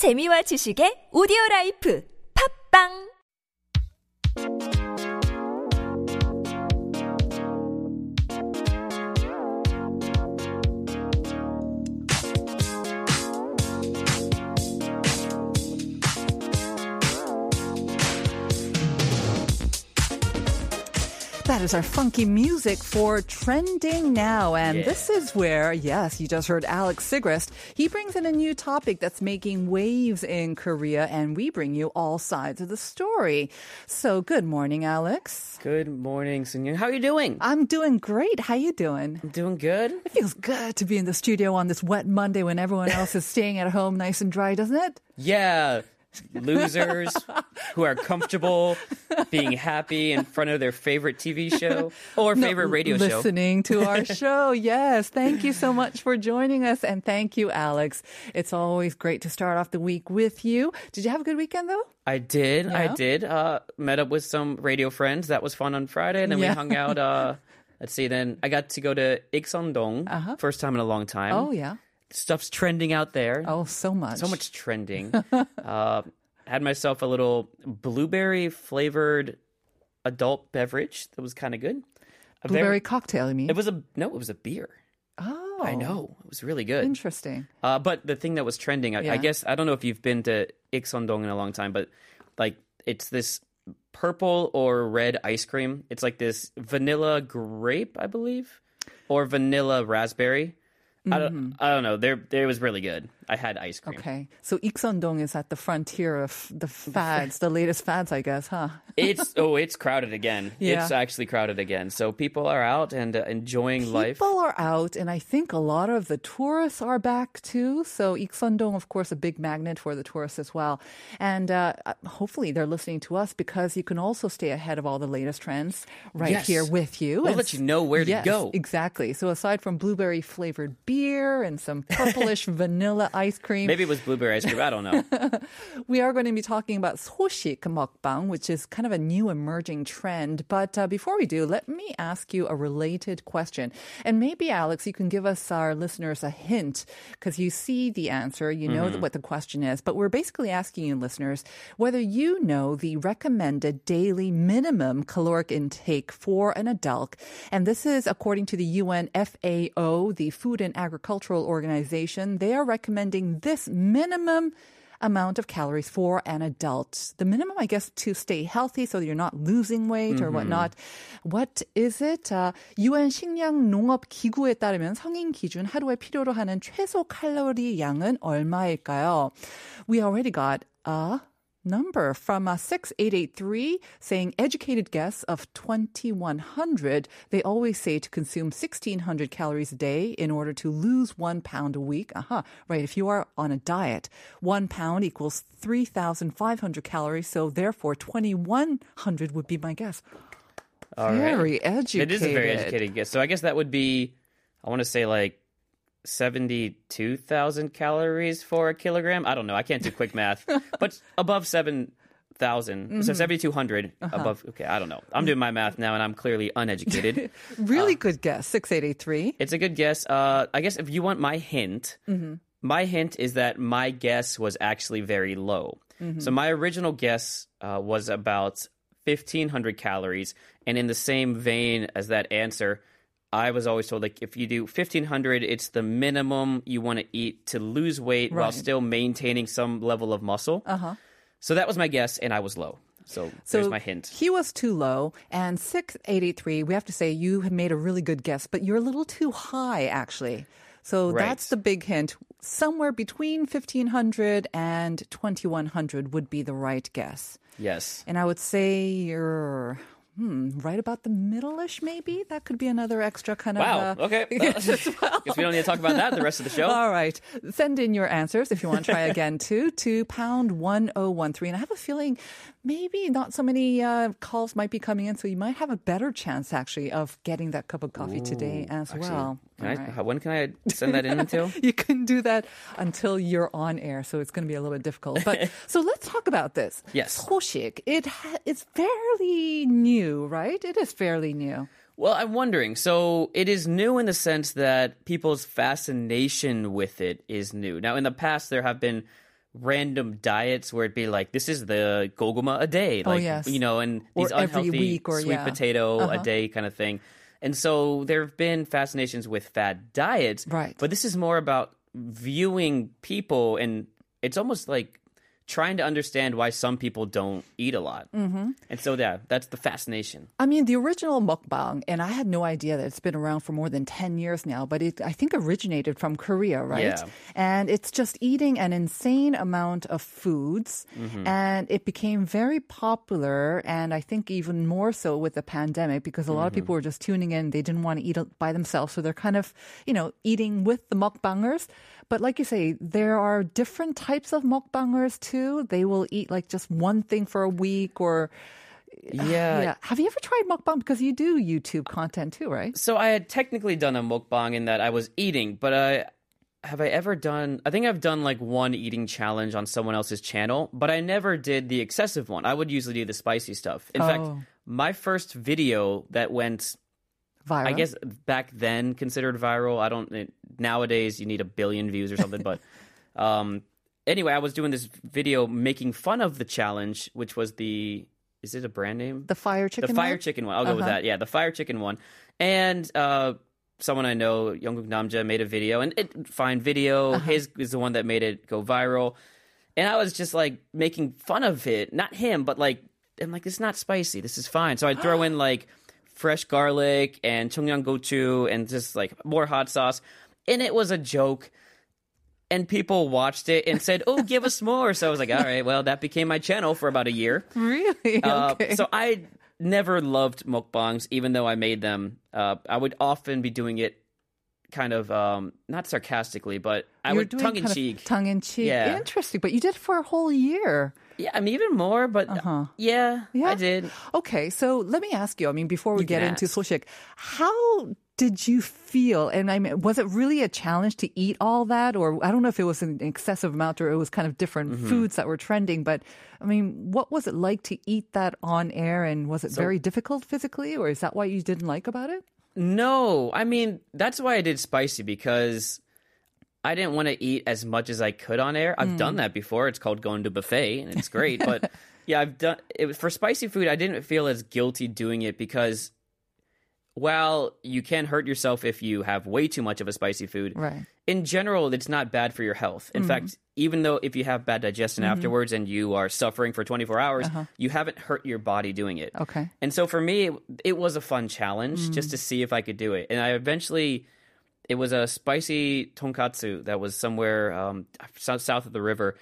재미와 지식의 오디오 라이프. 팝빵 That is our funky music for Trending Now. And this is where, yes, you just heard Alex Sigrist. He brings in a new topic that's making waves in Korea, and we bring you all sides of the story. So, good morning, Alex. Good morning, Sunyoung. How are you doing? I'm doing great. How you doing? I'm doing good. It feels good to be in the studio on this wet Monday when everyone else is staying at home nice and dry, doesn't it? Yeah, losers who are comfortable being happy in front of their favorite TV show or favorite radio show. listening to our show. Yes. Thank you so much for joining us. And thank you, Alex. It's always great to start off the week with you. Did you have a good weekend though? I did. I did. Uh, met up with some radio friends. That was fun on Friday. And then Yeah. we hung out. Uh, let's see. Then I got to go to Ikseondong. Uh-huh. First time in a long time. Oh, yeah. Stuff's trending out there. Oh, so much. So much trending. uh, had myself a little blueberry flavored adult beverage that was kind of good. A very- Blueberry cocktail, I mean? It was a no. It was a beer. oh. I know it was really good. Interesting. Uh, but the thing that was trending, I, Yeah. I guess I don't know if you've been to Ikseondong in a long time, but like it's this purple or red ice cream. It's like this vanilla grape, I believe, or vanilla raspberry. I don't. Mm-hmm. I don't know. There, there was really good. I had ice cream. Okay. So Ikseondong is at the frontier of the fads, the latest fads, I guess, huh? It's oh, it's crowded again. Yeah. It's actually crowded again. So people are out and uh, enjoying life. People are out, and I think a lot of the tourists are back too. So Ikseondong, of course, a big magnet for the tourists as well. And uh, hopefully they're listening to us because you can also stay ahead of all the latest trends right Yes. here with you. We'll And let you know where to yes, go. Exactly. So aside from blueberry flavored beer and some purplish vanilla ice cream, Maybe it was blueberry ice cream. I don't know. we are going to be talking about 소식 mukbang, which is kind of a new emerging trend. But uh, before we do, let me ask you a related question. And maybe, Alex, you can give us, our listeners, a hint because you see the answer, you know what the question is. But we're basically asking you, listeners, whether you know the recommended daily minimum caloric intake for an adult. And this is according to the UN FAO, the Food and Agricultural Organization. They are recommending this minimum amount of calories for an adult. The minimum, I guess, to stay healthy so that you're not losing weight or whatnot. What is it? Uh, UN 식량 농업 기구에 따르면 성인 기준 하루에 필요로 하는 최소 칼로리 양은 얼마일까요? We already got a number from uh, 6883 saying educated guess of 2100 they always say to consume 1600 calories a day in order to lose one pound a week uh-huh right if you are on a diet one pound equals 3500 calories so therefore 2100 would be my guess All right. very educated It is a very educated guess. So I guess that would be, I want to say like 72,000 calories for a kilogram. I don't know. I can't do quick math, but above 7,000. Mm-hmm. So 7,200 Uh-huh. above. Okay. I don't know. I'm doing my math now and I'm clearly uneducated. really good guess 6883 it's a good guess. Uh, I guess if you want my hint, Mm-hmm. my hint is that my guess was actually very low. Mm-hmm. So my original guess uh, was about 1,500 calories. And in the same vein as that answer, I was always told like if you do 1,500, it's the minimum you want to eat to lose weight while still maintaining some level of muscle. Uh-huh. So that was my guess, and I was low. So, there's my hint. He was too low, and 683, we have to say you have made a really good guess, but you're a little too high, actually. So Right. that's the big hint. Somewhere between 1500 and 2100 would be the right guess. Yes. And I would say you're hmm, right about the middle-ish, maybe? That could be another extra kind Wow. of. Uh, Okay. As well. We don't need to talk about that the rest of the show. All right. Send in your answers if you want to try again too to pound 1013. And I have a feeling maybe not so many uh, calls might be coming in, so you might have a better chance actually of getting that cup of coffee today as Actually, well. Can I, right. when can I send that in until? You can do that until you're on air, so it's going to be a little bit difficult. But so let's talk about this. Yes. 소식. It ha- it's fairly new, right? It is fairly new. Well, I'm wondering. So it is new in the sense that people's fascination with it is new. Now, in the past, there have been random diets where it'd be like this is the goguma a day like Oh, yes. you know and Or these every unhealthy or- sweet yeah. Uh-huh. potato a day kind of thing and so there have been fascinations with fad diets Right. but this is more about viewing people and it's almost like trying to understand why some people don't eat a lot mm-hmm. and so yeah that's the fascination I mean, the original mukbang, and I had no idea that it's been around for more than 10 years now, but it, I think, originated from Korea, right? Yeah. And it's just eating an insane amount of foods. Mm-hmm. And it became very popular, and I think even more so with the pandemic because a lot of Mm-hmm. people were just tuning in. They didn't want to eat by themselves. So they're kind of, you know, eating with the mukbangers. But like you say, there are different types of mukbangers too. They will eat like just one thing for a week or. yeah Yeah. Have you ever tried mukbang? Because you do YouTube content too, right? So I had technically done a mukbang in that I was eating, but I have I ever done I think I've done like one eating challenge on someone else's channel, but I never did the excessive one. I would usually do the spicy stuff. In fact, Oh. my first video that went Viral. I guess back then considered viral. I don't it, nowadays you need a billion views or something, but um anyway, I was doing this video making fun of the challenge, which was the is it a brand name? the fire chicken. the fire one? chicken one. I'll go with Uh-huh. that. Yeah, the fire chicken one. And uh, someone I know, Youngkook Namja, made a video, and it fine video. Uh-huh. His is the one that made it go viral. And I was just like making fun of it, not him, but like I'm like, it's not spicy. This is fine. So I'd throw in like fresh garlic and cheongyang gochu and just like more hot sauce, and it was a joke. And people watched it and said, "Oh, give us more." So I was like, "All right, well, that became my channel for about a year." Really? Uh, okay. So I never loved mukbangs, even though I made them. Uh, I would often be doing it kind of um, not sarcastically, but I You're would tongue in kind of cheek. Tongue in cheek. Yeah. Interesting. But you did it for a whole year. Yeah, I mean even more, but Uh-huh. yeah, Yeah. I did. Okay, so let me ask you. I mean, before we You get into. Soshik, how did you feel? And I mean, was it really a challenge to eat all that, or I don't know if it was an excessive amount or it was kind of different Mm-hmm. foods that were trending. But I mean, what was it like to eat that on air, and was it very difficult physically, or is that what you didn't like about it? No, I mean that's why I did spicy because I didn't want to eat as much as I could on air. I've done hmm. that before. It's called going to buffet, and it's great. but yeah, I've done it was- for spicy food. I didn't feel as guilty doing it because while you can hurt yourself if you have way too much of a spicy food, Right. in general, it's not bad for your health. In hmm. fact, even though if you have bad digestion mm-hmm. afterwards and you are suffering for 24 hours, uh-huh. you haven't hurt your body doing it. Okay. And so for me, it, it was a fun challenge just hmm. to see if I could do it. And I eventually, it was a spicy tonkatsu that was somewhere um, south, south of the river.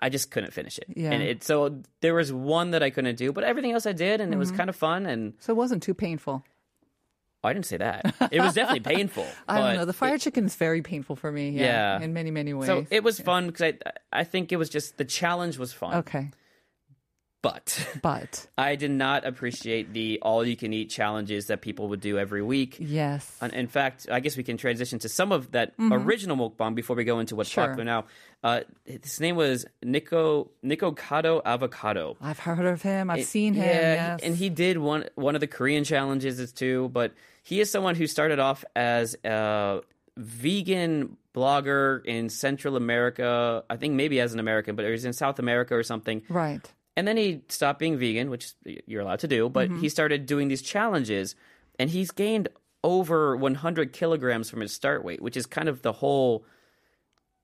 I just couldn't finish it. Yeah. And it, so there was one that I couldn't do, but everything else I did, and it was kind of fun. And So it wasn't too painful. oh, I didn't say that. It was definitely painful. I don't know. The fire chicken is very painful for me. Yeah, Yeah. in many many ways. so it was fun because I, I think it was just the challenge was fun. okay, But but I did not appreciate the all you can eat challenges that people would do every week. yes, And in fact, I guess we can transition to some of that original mukbang before we go into what's Sure. popular now. Uh, his name was Nico Nikocado Avocado. I've heard of him. I've It- seen him. Yeah, yes. and he did one one of the Korean challenges too. But he is someone who started off as a vegan blogger in Central America. I think maybe as an American, but he was in South America or something. right. And then he stopped being vegan, which you're allowed to do, but Mm-hmm. he started doing these challenges and he's gained over 100 kilograms from his start weight, which is kind of the whole.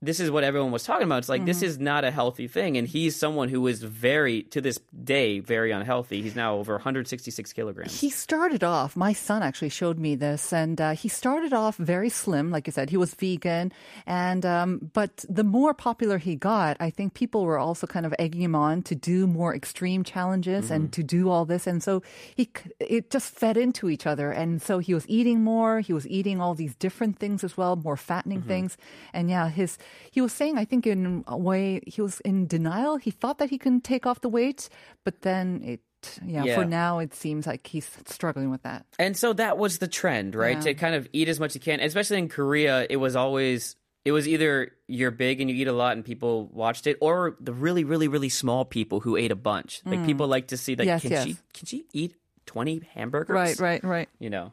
This is what everyone was talking about. It's like, Mm-hmm. this is not a healthy thing. And he's someone who is very, to this day, very unhealthy. He's now over 166 kilograms. He started off, my son actually showed me this, and uh, he started off very slim. Like you said, he was vegan. And, um, but the more popular he got, I think people were also kind of egging him on to do more extreme challenges and to do all this. And so he, it just fed into each other. And so he was eating more. He was eating all these different things as well, more fattening things. And yeah, his, he was saying, I think in a way, he was in denial. He thought that he can take off the weight, but then it, yeah, Yeah. for now it seems like he's struggling with that. And so that was the trend, right? Yeah. To kind of eat as much as you can. Especially in Korea, it was always it was either you're big and you eat a lot and people watched it, or the really, really, really small people who ate a bunch. Like people like to see like Mm. Yes, can yes. she can she eat twenty hamburgers? Right, right, right. You know.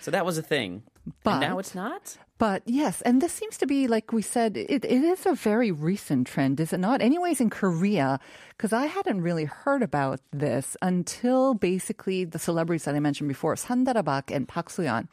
So that was a thing. But And now it's not. But yes, and this seems to be, like we said, it, it is a very recent trend, is it not? Anyways, in Korea, because I hadn't really heard about this until basically the celebrities that I mentioned before, Sandara Bak and Park Soo-yeon,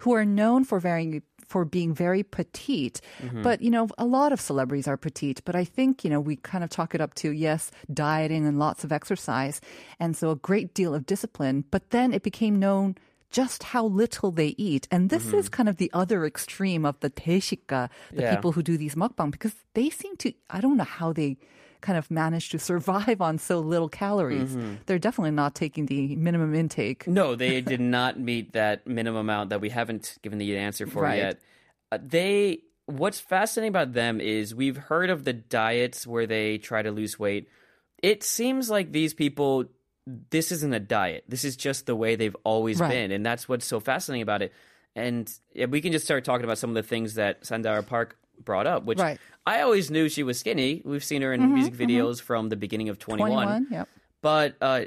who are known for very for being very petite. Mm-hmm. But, you know, a lot of celebrities are petite, but I think, you know, we kind of chalk it up to, yes, dieting and lots of exercise. And so a great deal of discipline. But then it became known just how little they eat. And this is kind of the other extreme of the 대식가, the Yeah. people who do these mukbang, because they seem to, I don't know how they kind of manage to survive on so little calories. They're definitely not taking the minimum intake. No, they did not meet that minimum amount that we haven't given the answer for Right. yet. Uh, they what's fascinating about them is we've heard of the diets where they try to lose weight. It seems like these people this isn't a diet. This is just the way they've always Right. been and that's what's so fascinating about it. And yeah, we can just start talking about some of the things that Sandara Park brought up, which Right. I always knew she was skinny. We've seen her in music videos from the beginning of 2NE1 2NE1, yep. but uh,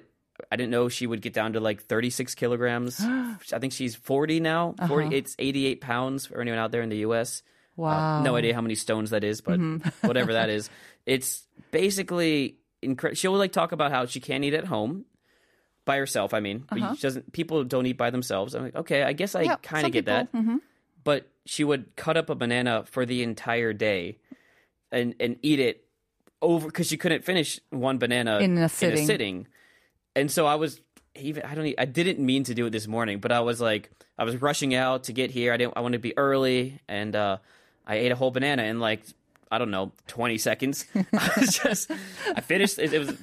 I didn't know she would get down to like 36 kilograms. I think she's 40 now. 40, It's 88 pounds for anyone out there in the U.S. Uh, Wow. no idea how many stones that is, but whatever that is, it's basically incredible. She'll like talk about how she can't eat at home by herself. I mean, but she doesn't. People don't eat by themselves. I'm like, okay, I guess I Yeah, kind of get people, that. But she would cut up a banana for the entire day and and eat it over because she couldn't finish one banana In a sitting. sitting. And so I was even I don't e- I didn't mean to do it this morning, but I was like I was rushing out to get here. I didn't I wanted to be early and uh I ate a whole banana in like I don't know, 20 seconds. I was just I finished it, it was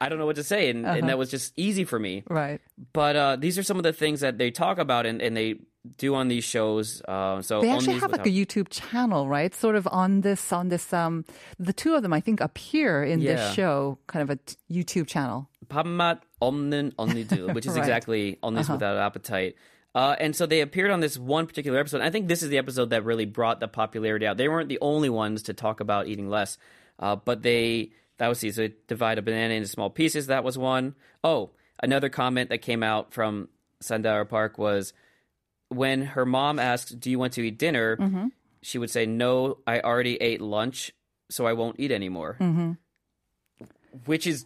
I don't know what to say and, and that was just easy for me. Right. But uh these are some of the things that they talk about and, and they do on these shows. Uh so They on actually these have like a without- YouTube channel, right? Sort of on this, on this, um, the two of them, I think, appear in Yeah. this show, kind of a t- YouTube channel. 밥맛 없는 언니들, which is Right. exactly Onlys Without Appetite. Uh, and so they appeared on this one particular episode. I think this is the episode that really brought the popularity out. They weren't the only ones to talk about eating less, uh, but they that was so they divide a banana into small pieces. That was one. Oh, another comment that came out from Sandara Park was when her mom asked, "Do you want to eat dinner?" She would say, "No, I already ate lunch, so I won't eat anymore." Which is,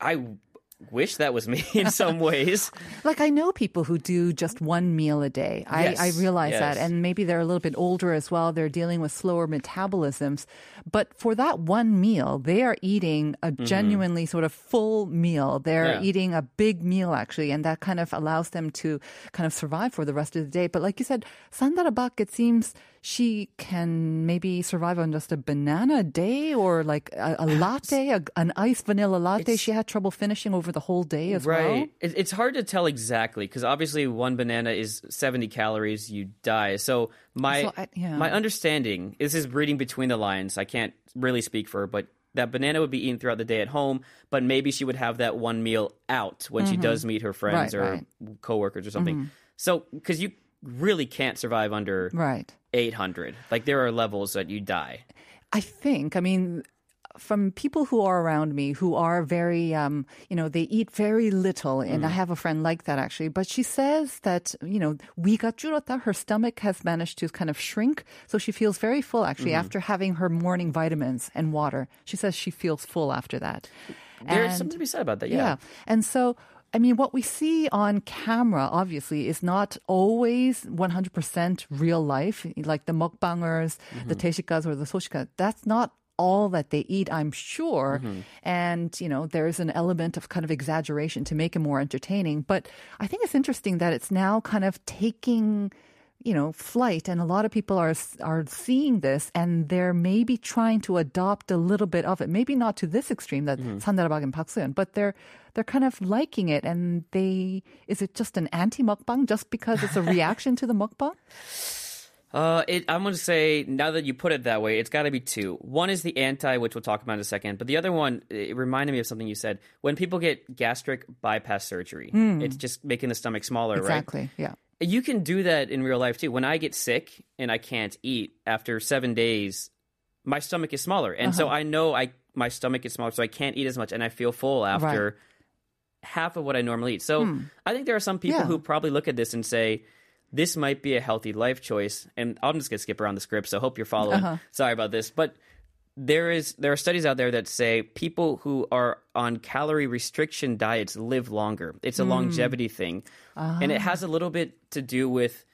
I wish that was me in some ways. Like I know people who do just one meal a day. I, Yes, I realize that, and maybe they're a little bit older as well. They're dealing with slower metabolisms, but for that one meal, they are eating a genuinely sort of full meal. They're Mm-hmm. Yeah. eating a big meal actually, and that kind of allows them to kind of survive for the rest of the day. But like you said, Sandara Bak, it seems she can maybe survive on just a banana a day or like a, a latte, a, an iced vanilla latte. She had trouble finishing over the whole day as well. Right. It, it's hard to tell exactly because obviously one banana is 70 calories, you die. So my So I- yeah. my understanding this is reading between the lines. I can't really speak for her, but that banana would be eaten throughout the day at home, but maybe she would have that one meal out when she does meet her friends Mm-hmm. Right, or right. Mm-hmm. coworkers or something. So because you really can't survive under Right. 800. Like there are levels that you die. I think, I mean, from people who are around me who are very, um, you know, they eat very little, and I have a friend like that actually. But she says that, you know, 위가 줄었다, her stomach has managed to kind of shrink, so she feels very full actually after having her morning vitamins and water. She says she feels full after that. There's And- something to be said about that. yeah. Yeah. And so, I mean, what we see on camera, obviously, is not always 100% real life. Like the mukbangers, the mm-hmm. teshikas or the soshika, that's not all that they eat, I'm sure. Mm-hmm. And, you know, there's an element of kind of exaggeration to make it more entertaining. But I think it's interesting that it's now kind of taking you know, flight, and a lot of people are are seeing this, and they're maybe trying to adopt a little bit of it. Maybe not to this extreme that Sandarabag and Park but they're they're kind of liking it, and they is it just an anti mukbang just because it's a reaction to the mukbang? Uh, it, I'm going to say now that you put it that way, it's got to be two. One is the anti, which we'll talk about in a second, but the other one it reminded me of something you said. When people get gastric bypass surgery, it's just making the stomach smaller, right? Exactly. Yeah. You can do that in real life too. When I get sick and I can't eat after seven days, my stomach is smaller, and Uh-huh. so I know I my stomach is smaller, so I can't eat as much, and I feel full after half of what I normally eat. So I think there are some people Hmm. Yeah. who probably look at this and say, this might be a healthy life choice. And I'm just gonna skip around the script, so hope you're following. Sorry about this, but there is there are studies out there that say people who are on calorie restriction diets live longer. It's a hmm. longevity thing, and it has a little bit to do with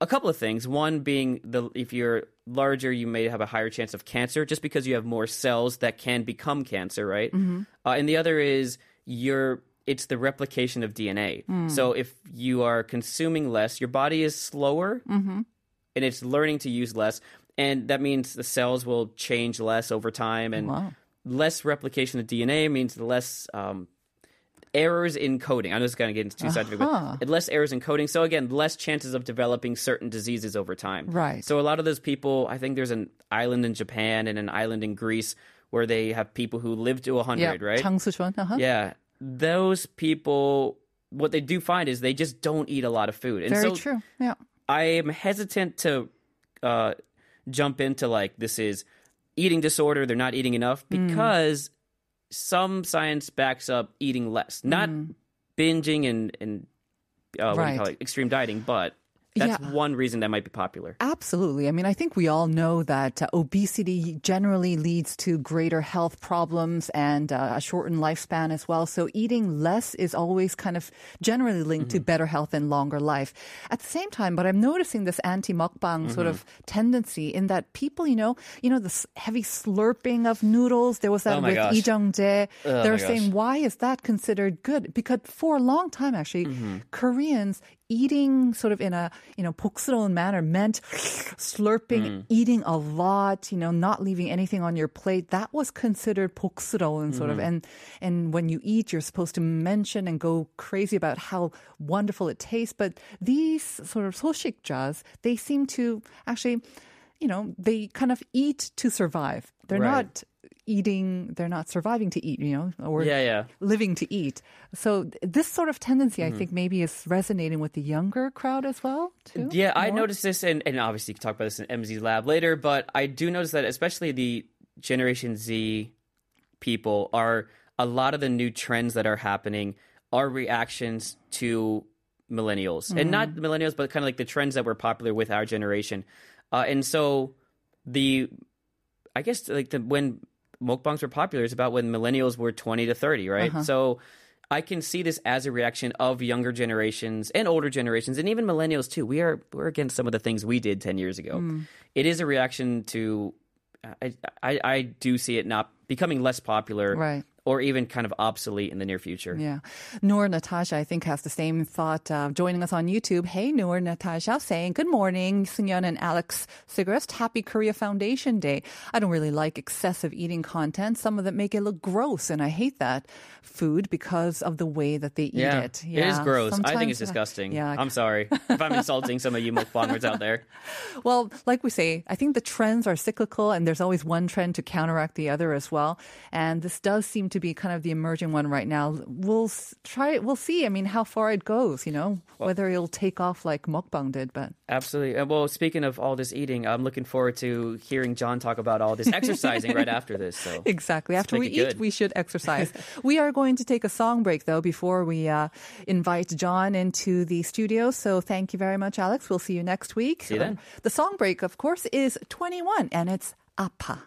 a couple of things. One being the if you're larger, you may have a higher chance of cancer just because you have more cells that can become cancer, right? Mm-hmm. Uh, and the other is you're it's the replication of DNA. Hmm. So if you are consuming less, your body is slower mm-hmm. and it's learning to use less And that means the cells will change less over time, and Wow. less replication of DNA means less um, errors in coding. I'm just going to get into too scientific, Uh-huh. but less errors in coding. So again, less chances of developing certain diseases over time. Right. So a lot of those people, I think there's an island in Japan and an island in Greece where they have people who live to 100, Yeah, right? 장수전. Uh-huh. Yeah. Those people, what they do find is they just don't eat a lot of food. And Very so true. Yeah. I am hesitant to uh, jump into like this is eating disorder. They're not eating enough Mm. because some science backs up eating less, not binging and and uh, what do you call Mm. It, extreme dieting, but that's Yeah. one reason that might be popular. Absolutely. I mean, I think we all know that uh, obesity generally leads to greater health problems and uh, a shortened lifespan as well. So eating less is always kind of generally linked to better health and longer life. At the same time, but I'm noticing this anti-mukbang sort of tendency in that people, you know, you know, the heavy slurping of noodles. There was that Oh with gosh. Lee Jung-jae. Oh They're saying, gosh. why is that considered good? Because for a long time, actually, Mm-hmm. Koreans eating sort of in a you know 복스러운 manner meant slurping, Mm. eating a lot, you know, not leaving anything on your plate. That was considered 복스러운 sort of. Mm-hmm. And and when you eat, you're supposed to mention and go crazy about how wonderful it tastes. But these sort of 소식자s, they seem to actually, you know, they kind of eat to survive. They're Right. not eating they're not surviving to eat you know or Yeah, yeah. living to eat. So th- this sort of tendency, Mm-hmm. I think, maybe is resonating with the younger crowd as well. Too. Yeah, I More? noticed this, and, and obviously you can talk about this in MZ's lab later, but I do notice that especially the Generation Z people are a lot of the new trends that are happening are reactions to millennials, and not millennials, but kind of like the trends that were popular with our generation. Uh, and so the, I guess like the when mukbangs were popular is about when millennials were 20 to 30, right? Uh-huh. So I can see this as a reaction of younger generations and older generations and even millennials too. We are we're against some of the things we did 10 years ago. Hmm. It is a reaction to I, I I do see it not becoming less popular Right. Or even kind of obsolete in the near future. Yeah. Noor Natasha, I think, has the same thought uh, joining us on YouTube. Hey, Noor Natasha, saying, Good morning, Sunyeon and Alex Sigrist. Happy Korea Foundation Day. I don't really like excessive eating content. Some of them make it look gross, and I hate that food because of the way that they eat Yeah, it. it is gross. I think Sometimes, it's uh, disgusting. Yeah, I'm sorry if I'm insulting some of you mukbangers out there. Well, like we say, I think the trends are cyclical and there's always one trend to counteract the other as well. And this does seem to be kind of the emerging one right now. We'll try we'll see. I mean, how far it goes, you know, whether it'll take off like mukbang did, but Absolutely. And well, speaking of all this eating, I'm looking forward to hearing John talk about all this exercising right after this. So Exactly. After we eat, good. we should exercise. we are going to take a song break, though, before we uh, invite John into the studio. So thank you very much, Alex. We'll see you next week. See you then. The song break, of course, is 2NE1, and it's Apa.